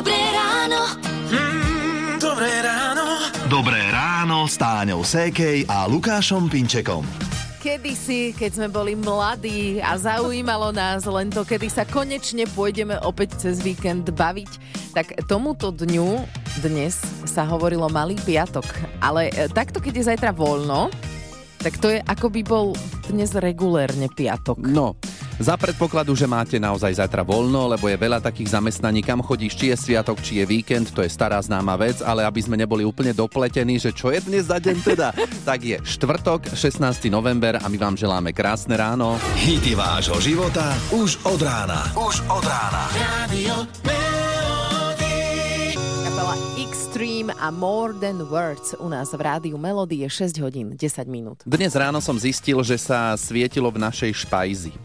Dobré ráno. Mm, dobré ráno. Dobré ráno s Táňou Sékej a Lukášom Pinčekom. Kedysi, keď sme boli mladí a zaujímalo nás len to, kedy sa konečne pôjdeme opäť cez víkend baviť, tak tomuto dňu dnes sa hovorilo Malý piatok. Ale e, takto, keď je zajtra voľno, tak to je ako by bol dnes regulérne piatok. No, za predpokladu, že máte naozaj zajtra voľno, lebo je veľa takých zamestnaní, kam chodíš, či je sviatok, či je víkend, to je stará známa vec, ale aby sme neboli úplne dopletení, že čo je dnes za deň teda, tak je štvrtok, 16. november a my vám želáme krásne ráno. Hity vášho života už od rána. Už od rána. Radio. Kapela Extreme a More Than Words u nás v rádiu Melody je 6 hodín 10 minút. Dnes ráno som zistil, že sa svietilo v našej špajzi.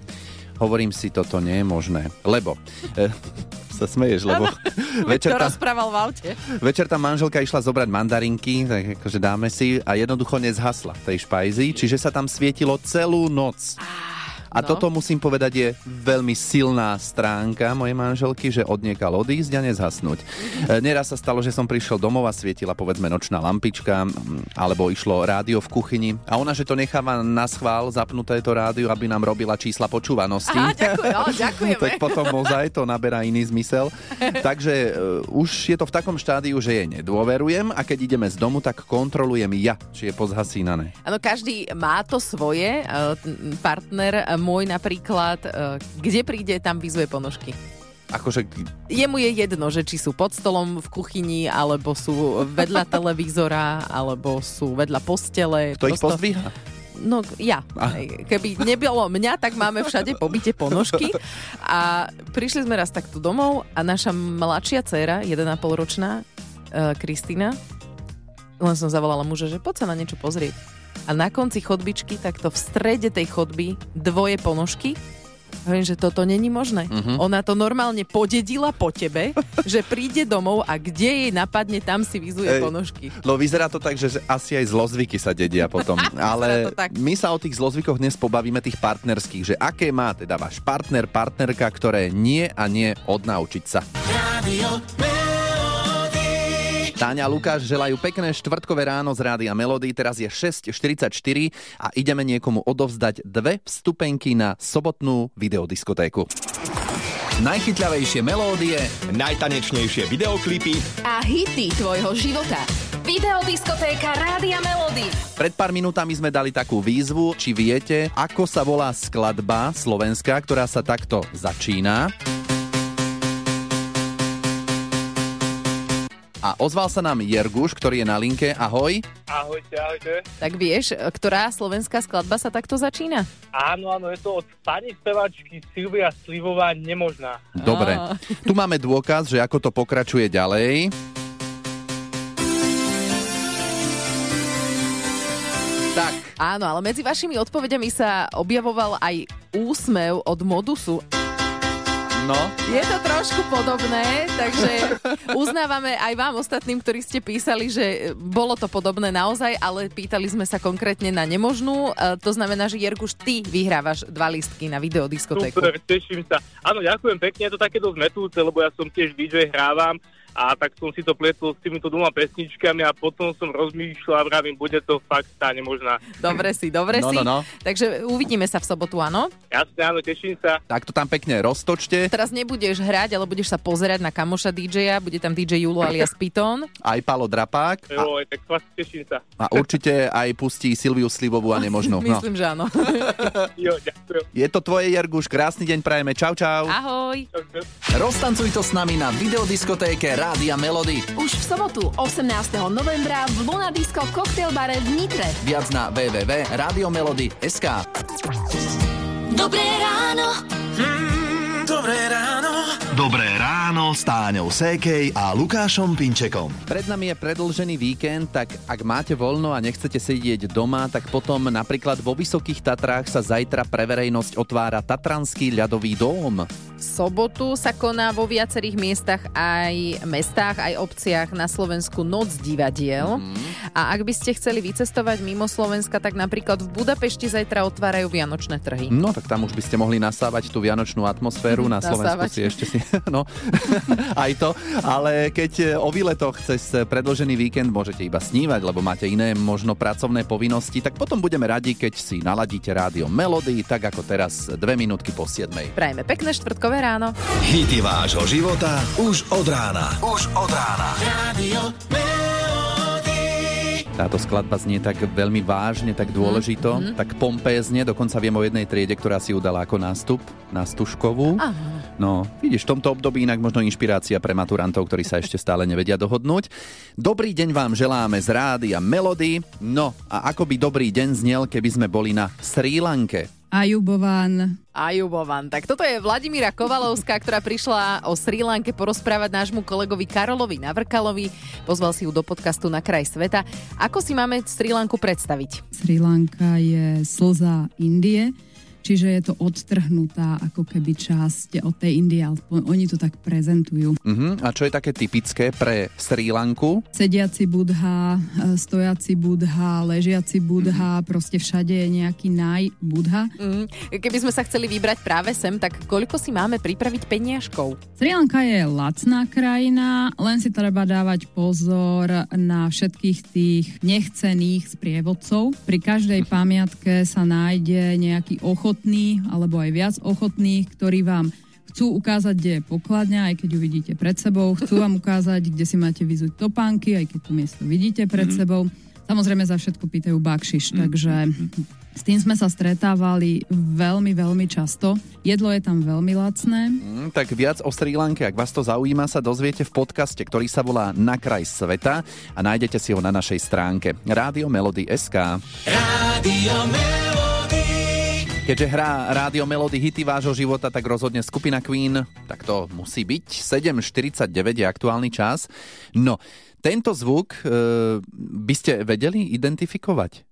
Hovorím si, toto nie je možné, lebo... E, sa smeješ, lebo večer to tam, rozprával v aute. večer tam manželka išla zobrať mandarinky, tak akože dáme si a jednoducho nezhasla v tej špajzi, čiže sa tam svietilo celú noc. A No. toto musím povedať je veľmi silná stránka mojej manželky, že odniekal odísť a nezhasnúť. E, Neraz sa stalo, že som prišiel domov a svietila povedzme nočná lampička alebo išlo rádio v kuchyni a ona, že to necháva na schvál zapnuté to rádio, aby nám robila čísla počúvanosti. Á, ďakujem, ďakujeme. tak potom ozaj to naberá iný zmysel. Takže uh, už je to v takom štádiu, že jej nedôverujem a keď ideme z domu, tak kontrolujem ja, či je pozhasínané. Áno, každý má to svoje. e, Partner môj napríklad, e, kde príde, tam vyzuje ponožky. Akože Jemu je jedno, že či sú pod stolom v kuchyni, alebo sú vedľa televízora, alebo sú vedľa postele. to ich pozdvíha. No ja. Keby nebylo mňa, tak máme všade pobite ponožky. A prišli sme raz takto domov a naša mladšia dcéra, 1,5 ročná, uh, Kristýna, len som zavolala muža, že poď sa na niečo pozrieť. A na konci chodbičky, takto v strede tej chodby, dvoje ponožky. Hovorím, že toto není možné. Mhm. Ona to normálne podedila po tebe, že príde domov a kde jej napadne, tam si vyzuje Ej. ponožky. No vyzerá to tak, že asi aj zlozvyky sa dedia potom. Ale my sa o tých zlozvykoch dnes pobavíme, tých partnerských, že aké má teda váš partner, partnerka, ktoré nie a nie odnaučiť sa. Radio. Táňa Lukáš želajú pekné štvrtkové ráno z Rádia Melody. Teraz je 6.44 a ideme niekomu odovzdať dve vstupenky na sobotnú videodiskotéku. Najchytľavejšie melódie najtanečnejšie videoklipy A hity tvojho života. Videodiskotéka Rádia Melody. Pred pár minútami sme dali takú výzvu, či viete, ako sa volá skladba slovenská, ktorá sa takto začína. A ozval sa nám Jerguš, ktorý je na linke. Ahoj. Ahojte, ahojte. Tak vieš, ktorá slovenská skladba sa takto začína? Áno, áno, je to od pani spevačky Silvia Slivová Nemožná. Dobre. Tu máme dôkaz, že ako to pokračuje ďalej. Tak, Áno, ale medzi vašimi odpovediami sa objavoval aj úsmev od Modusu. No. Je to trošku podobné, takže uznávame aj vám ostatným, ktorí ste písali, že bolo to podobné naozaj, ale pýtali sme sa konkrétne na nemožnú. E, To znamená, že Jerguš, ty vyhrávaš dva listky na videodiskotéku. Super, teším sa. Áno, ďakujem pekne, je to také dosť metúce, lebo ja som tiež DJ hrávam a tak som si to pletol s týmito dvoma pesničkami a potom som rozmýšľal a vravím, bude to fakt tá nemožná. Dobre si, dobre No, si. no, no. Takže uvidíme sa v sobotu, áno? Jasne, áno, teším sa. Tak to tam pekne roztočte. Teraz nebudeš hrať, ale budeš sa pozerať na kamoša DJ-a, bude tam DJ Julo alias Python. Aj Palo Drapák. A, Jo, tak fakt teším sa. a určite aj pustí Silviu Slivovú a nemožnú. No. Myslím, že áno. Jo, ďakujem. Je to tvoje, Jerguš. Krásny deň prajeme. Čau, čau. Ahoj. Roztancuj to s nami na videodiskotéke Rádia Melody. Už v sobotu 18. novembra v Luna Disco Cocktail bare v Nitre. Viac na www.radiomelody.sk Dobré ráno. Mm, dobré ráno. S Táňou Sékej a Lukášom Pinčekom. Pred nami je predlžený víkend, tak ak máte voľno a nechcete sedieť doma, tak potom napríklad vo Vysokých Tatrách sa zajtra pre verejnosť otvára Tatranský ľadový dóm. V sobotu sa koná vo viacerých miestach aj mestách, aj obciach na Slovensku Noc divadiel. A ak by ste chceli vycestovať mimo Slovenska, tak napríklad v Budapešti zajtra otvárajú vianočné trhy. No, tak tam už by ste mohli nasávať tú vianočnú atmosféru. Na Slovensku Nasávať. si ešte si... No, aj to. Ale keď o výletoch cez predložený víkend môžete iba snívať, lebo máte iné možno pracovné povinnosti, tak potom budeme radi, keď si naladíte rádio Melody, tak ako teraz dve minútky po 7. Prajme pekné štvrtkové ráno. Hity vášho života už od rána. Už od rána. Radio Melody. Táto skladba znie tak veľmi vážne, tak dôležito, Mhm. tak pompézne. Dokonca viem o jednej triede, ktorá si udala ako nástup na Stužkovú. No, vidíš, v tomto období inak možno inšpirácia pre maturantov, ktorí sa ešte stále nevedia dohodnúť. Dobrý deň vám želáme z rády a Melody. No, a ako by dobrý deň znel, keby sme boli na Sri Lanke. Ajubovan. Ajubovan. Tak toto je Vladimíra Kovalovská, ktorá prišla o Sri Lanke porozprávať nášmu kolegovi Karolovi Navrkalovi. Pozval si ju do podcastu Na kraj sveta. Ako si máme Sri Lanku predstaviť? Sri Lanka je slza Indie, čiže je to odtrhnutá ako keby časť od tej Indie, aspoň oni to tak prezentujú. Uh-huh. A čo je také typické pre Sri Lanku? Sediaci budha, e, stojaci budha, ležiaci budha, proste všade je nejaký naj budha. Mm, keby sme sa chceli vybrať práve sem, tak koľko si máme pripraviť peniažkov? Sri Lanka je lacná krajina, len si treba dávať pozor na všetkých tých nechcených sprievodcov. Pri každej pamiatke sa nájde nejaký ochotný alebo aj viac ochotných, ktorí vám chcú ukázať, kde je pokladňa, aj keď ju vidíte pred sebou, chcú vám ukázať, kde si máte vyzuť topánky, aj keď to miesto vidíte pred sebou. Samozrejme za všetko pýtajú bakšiš, takže s tým sme sa stretávali veľmi, veľmi často. Jedlo je tam veľmi lacné. Mm, tak viac o Sri Lanke, ak vás to zaujíma, sa dozviete v podcaste, ktorý sa volá Na kraj sveta a nájdete si ho na našej stránke Rádio Melody SK. Radio Melody. Keďže hrá Rádio Melody hity vášho života, tak rozhodne skupina Queen, tak to musí byť. 7.49 je aktuálny čas. No, tento zvuk e, by ste vedeli identifikovať?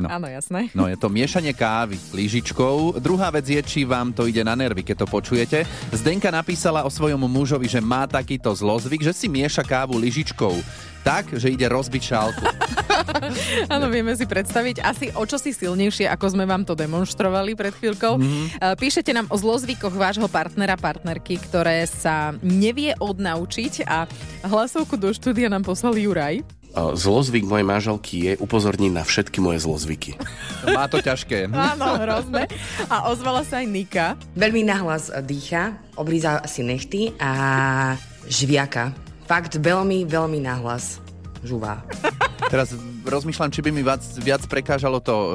No. Áno, jasné. No je to miešanie kávy lyžičkou. Druhá vec je, či vám to ide na nervy, keď to počujete. Zdenka napísala o svojom mužovi, že má takýto zlozvyk, že si mieša kávu lyžičkou tak, že ide rozbiť šálku. Áno, vieme si predstaviť asi o čo si silnejšie, ako sme vám to demonstrovali pred chvíľkou. Mm-hmm. Píšete nám o zlozvykoch vášho partnera, partnerky, ktoré sa nevie odnaučiť a hlasovku do štúdia nám poslal Juraj. Zlozvyk mojej manželky je upozorniť na všetky moje zlozvyky. Má to ťažké. Áno, hrozné. A ozvala sa aj Nika. Veľmi nahlas dýcha, oblíza si nechty a žviaka. Fakt veľmi, veľmi nahlas žuvá. Teraz rozmýšľam, či by mi viac, viac prekážalo to e,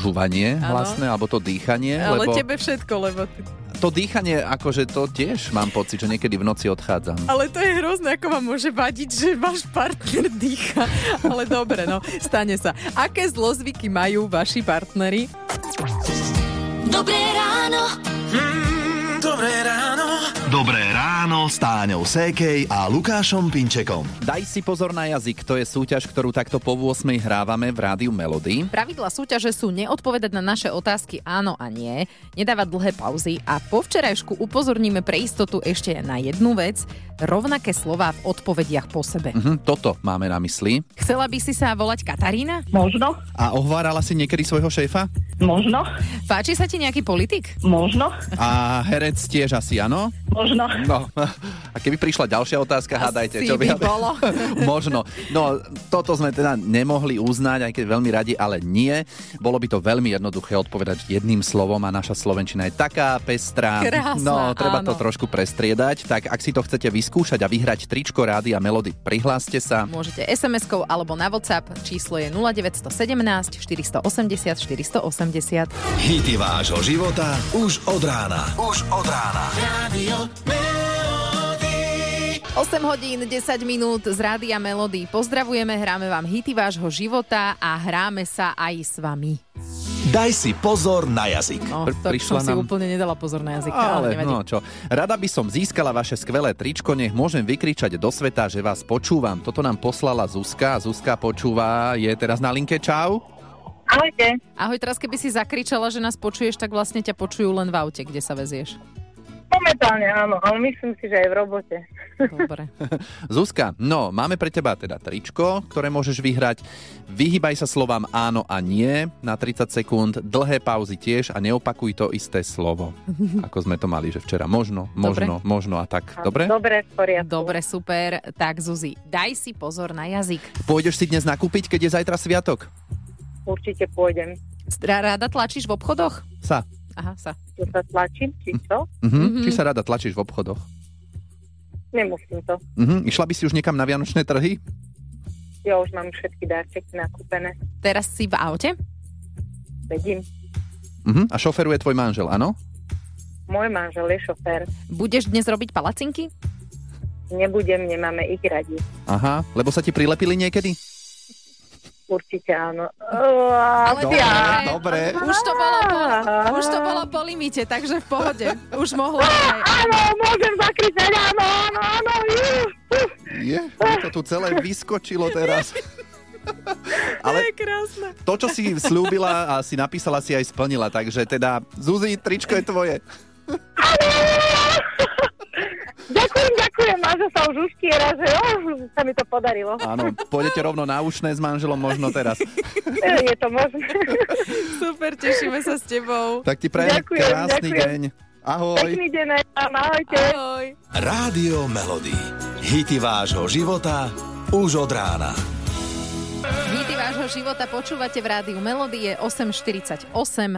žuvanie Áno. hlasné, alebo to dýchanie. Ale lebo tebe všetko, lebo... Ty... to dýchanie, akože to tiež mám pocit, že niekedy v noci odchádzam. Ale to je hrozné, ako vám môže vadiť, že váš partner dýcha. Ale dobre, no, stane sa. Aké zlozvyky majú vaši partneri? Dobré ráno. Mm, dobré ráno. Dobré ráno s Táňou Sékej a Lukášom Pinčekom. Daj si pozor na jazyk, to je súťaž, ktorú takto po 8 hrávame v rádiu Melody. Pravidla súťaže sú neodpovedať na naše otázky áno a nie, nedávať dlhé pauzy a po včerajšku upozorníme pre istotu ešte na jednu vec, rovnaké slová v odpovediach po sebe. Mhm, toto máme na mysli. Chcela by si sa volať Katarína? Možno, A ohvárala si niekedy svojho šéfa? možno, Páči sa ti nejaký politik? možno, A herec tiež asi, áno? možno. No, a keby prišla ďalšia otázka, hádajte, čo by bolo. Možno. No, toto sme teda nemohli uznať, aj keď veľmi radi, ale nie. Bolo by to veľmi jednoduché odpovedať jedným slovom a naša Slovenčina je taká pestrá. Krásna, no, treba áno. to trošku prestriedať. Tak ak si to chcete vyskúšať a vyhrať tričko rády a melody, prihláste sa. Môžete SMS-kou alebo na WhatsApp, číslo je 0917 480 480. Hity vášho života už od rána. Už od rána. Melody. 8 hodín, 10 minút z Rádia Melody. Pozdravujeme, hráme vám hity vášho života a hráme sa aj s vami. Daj si pozor na jazyk. No, to prišla som si nám- úplne nedala pozor na jazyk, ale, Ale no čo, rada by som získala vaše skvelé tričko, nech môžem vykričať do sveta, že vás počúvam. Toto nám poslala Zuzka. Zuzka počúva, je teraz na linke. Čau. Ahojte. Ahoj, teraz keby si zakričala, že nás počuješ, tak vlastne ťa počujú len v aute, kde sa vezieš. Momentálne áno, ale myslím si, že aj v robote. Dobre. Zuzka, no, máme pre teba teda tričko, ktoré môžeš vyhrať. Vyhýbaj sa slovám áno a nie na 30 sekúnd, dlhé pauzy tiež a neopakuj to isté slovo, ako sme to mali, že včera. Možno, možno, Dobre. možno a tak. Dobre? Dobre, v poriadku. Dobre, super. Tak, Zuzi, daj si pozor na jazyk. Pôjdeš si dnes nakúpiť, keď je zajtra sviatok? Určite pôjdem. Ra- Rada tlačíš v obchodoch? Sa. Aha, sa. Čo sa tlačím, či čo? Mhm. Či sa rada tlačíš v obchodoch? Nemusím to. Mhm. Išla by si už niekam na vianočné trhy? Ja už mám všetky darčeky nakúpené. Teraz si v aute? Sedím. Mhm. A šoferuje tvoj manžel, áno? Môj manžel je šofér. Budeš dnes robiť palacinky? Nebudem, nemáme ich radi. Aha, lebo sa ti prilepili niekedy? Určite áno. Ale Dobre, ja. dobre. Už to bolo po, už to bolo po limite, takže v pohode. Už mohlo byť aj... Áno, môžem zakričať, áno, áno, áno. Je, to tu celé vyskočilo teraz. Ale je krásne. to, čo si slúbila a si napísala, si aj splnila. Takže teda, Zuzi, tričko je tvoje. Ďakujem, ďakujem, manžel sa už uštiera, že jo, sa mi to podarilo. Áno, pôjdete rovno na ušné s manželom možno teraz. Je to možné. Super, tešíme sa s tebou. Tak ti prajem Ďakujem, krásny ďakujem. deň. Ahoj. Pekný deň vám, ahojte. Ahoj. Rádio Melody. Hity vášho života už od rána. Vášho života počúvate v rádiu Melodie 8.48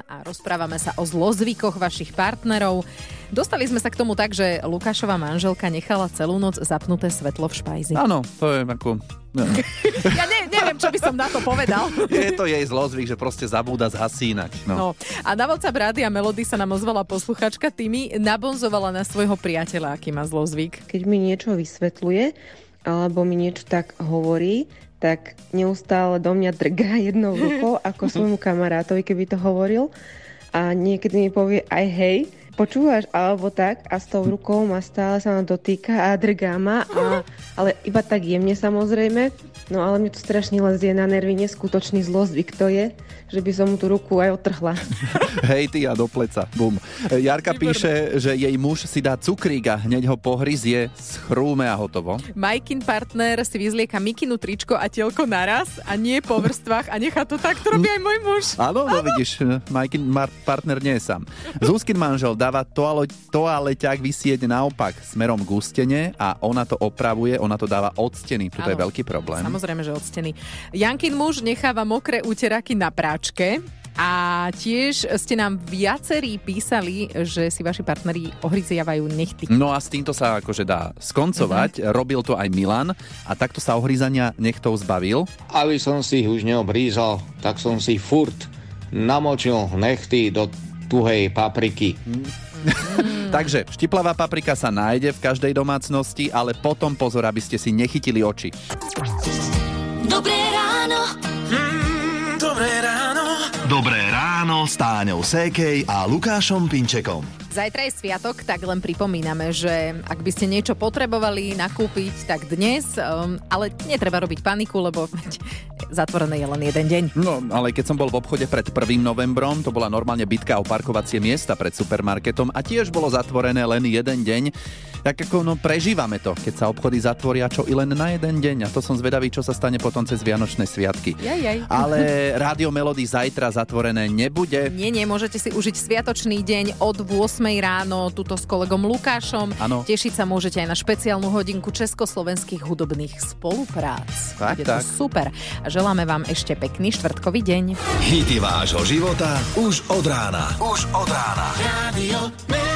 a rozprávame sa o zlozvykoch vašich partnerov. Dostali sme sa k tomu tak, že Lukášova manželka nechala celú noc zapnuté svetlo v špajzi. Áno, to je ako... No. Ja ne, neviem, čo by som na to povedal. Je to jej zlozvyk, že proste zabúda zhasínať. No. No. A na WhatsApp Rádia Melody sa nám ozvala posluchačka Tými, nabonzovala na svojho priateľa, aký má zlozvyk. keď mi niečo vysvetľuje alebo mi niečo tak hovorí, tak neustále do mňa drgá jednou rukou ako svojmu kamarátovi, keby to hovoril. A niekedy mi povie aj hej, počúvaš, alebo tak a s tou rukou ma stále sa ma dotýka a drgá ma, a, ale iba tak jemne samozrejme. No ale mne to strašne lezie na nervy, neskutočný zlozvyk to je, že by som mu tú ruku aj otrhla. Hej ty a do pleca. Bum. Jarka píše, že jej muž si dá cukrík a hneď ho pohryzie, schrúme a hotovo. Majkin partner si vyzlieka mikinu tričko a tielko naraz a nie po vrstvách a nechá to tak, to robí aj môj muž. Áno, no vidíš, Majkin partner nie je sám. Zúskin manžel dáva toalo- toaleťák vysieť naopak smerom k ústene a ona to opravuje, ona to dáva od steny. Tuto je veľký problém. Samozrejme, že od steny. Jankin muž necháva mokré úteraky na práčke. A tiež ste nám viacerí písali, že si vaši partneri ohryziavajú nechty. No a s týmto sa akože dá skoncovať. Mhm. Robil to aj Milan a takto sa ohryzania nechtov zbavil. Aby som si ich už neobrízal, tak som si furt namočil nechty do tuhej papriky. Takže štiplavá paprika sa nájde v každej domácnosti, ale potom pozor, aby ste si nechytili oči. Dobré ráno. Mm, dobré ráno. Dobré ráno s Táňou Sékej a Lukášom Pinčekom. Zajtra je sviatok, tak len pripomíname, že ak by ste niečo potrebovali nakúpiť, tak dnes, um, ale netreba robiť paniku, lebo zatvorené je len jeden deň. No, ale keď som bol v obchode pred 1. novembrom, to bola normálne bitka o parkovacie miesta pred supermarketom a tiež bolo zatvorené len jeden deň. Tak ako no, prežívame to, keď sa obchody zatvoria čo i len na jeden deň a to som zvedavý, čo sa stane potom cez Vianočné sviatky. Jaj, jaj. Ale Rádio Melody zajtra zatvorené nebude. Nie, nie, môžete si užiť sviatočný deň od 8 ráno, tuto s kolegom Lukášom. Áno. Tešiť sa môžete aj na špeciálnu hodinku československých hudobných spoluprác. Tak, Bude tak. to super. A želáme vám ešte pekný štvrtkový deň. Hity vášho života už od rána. Už od rána. Radio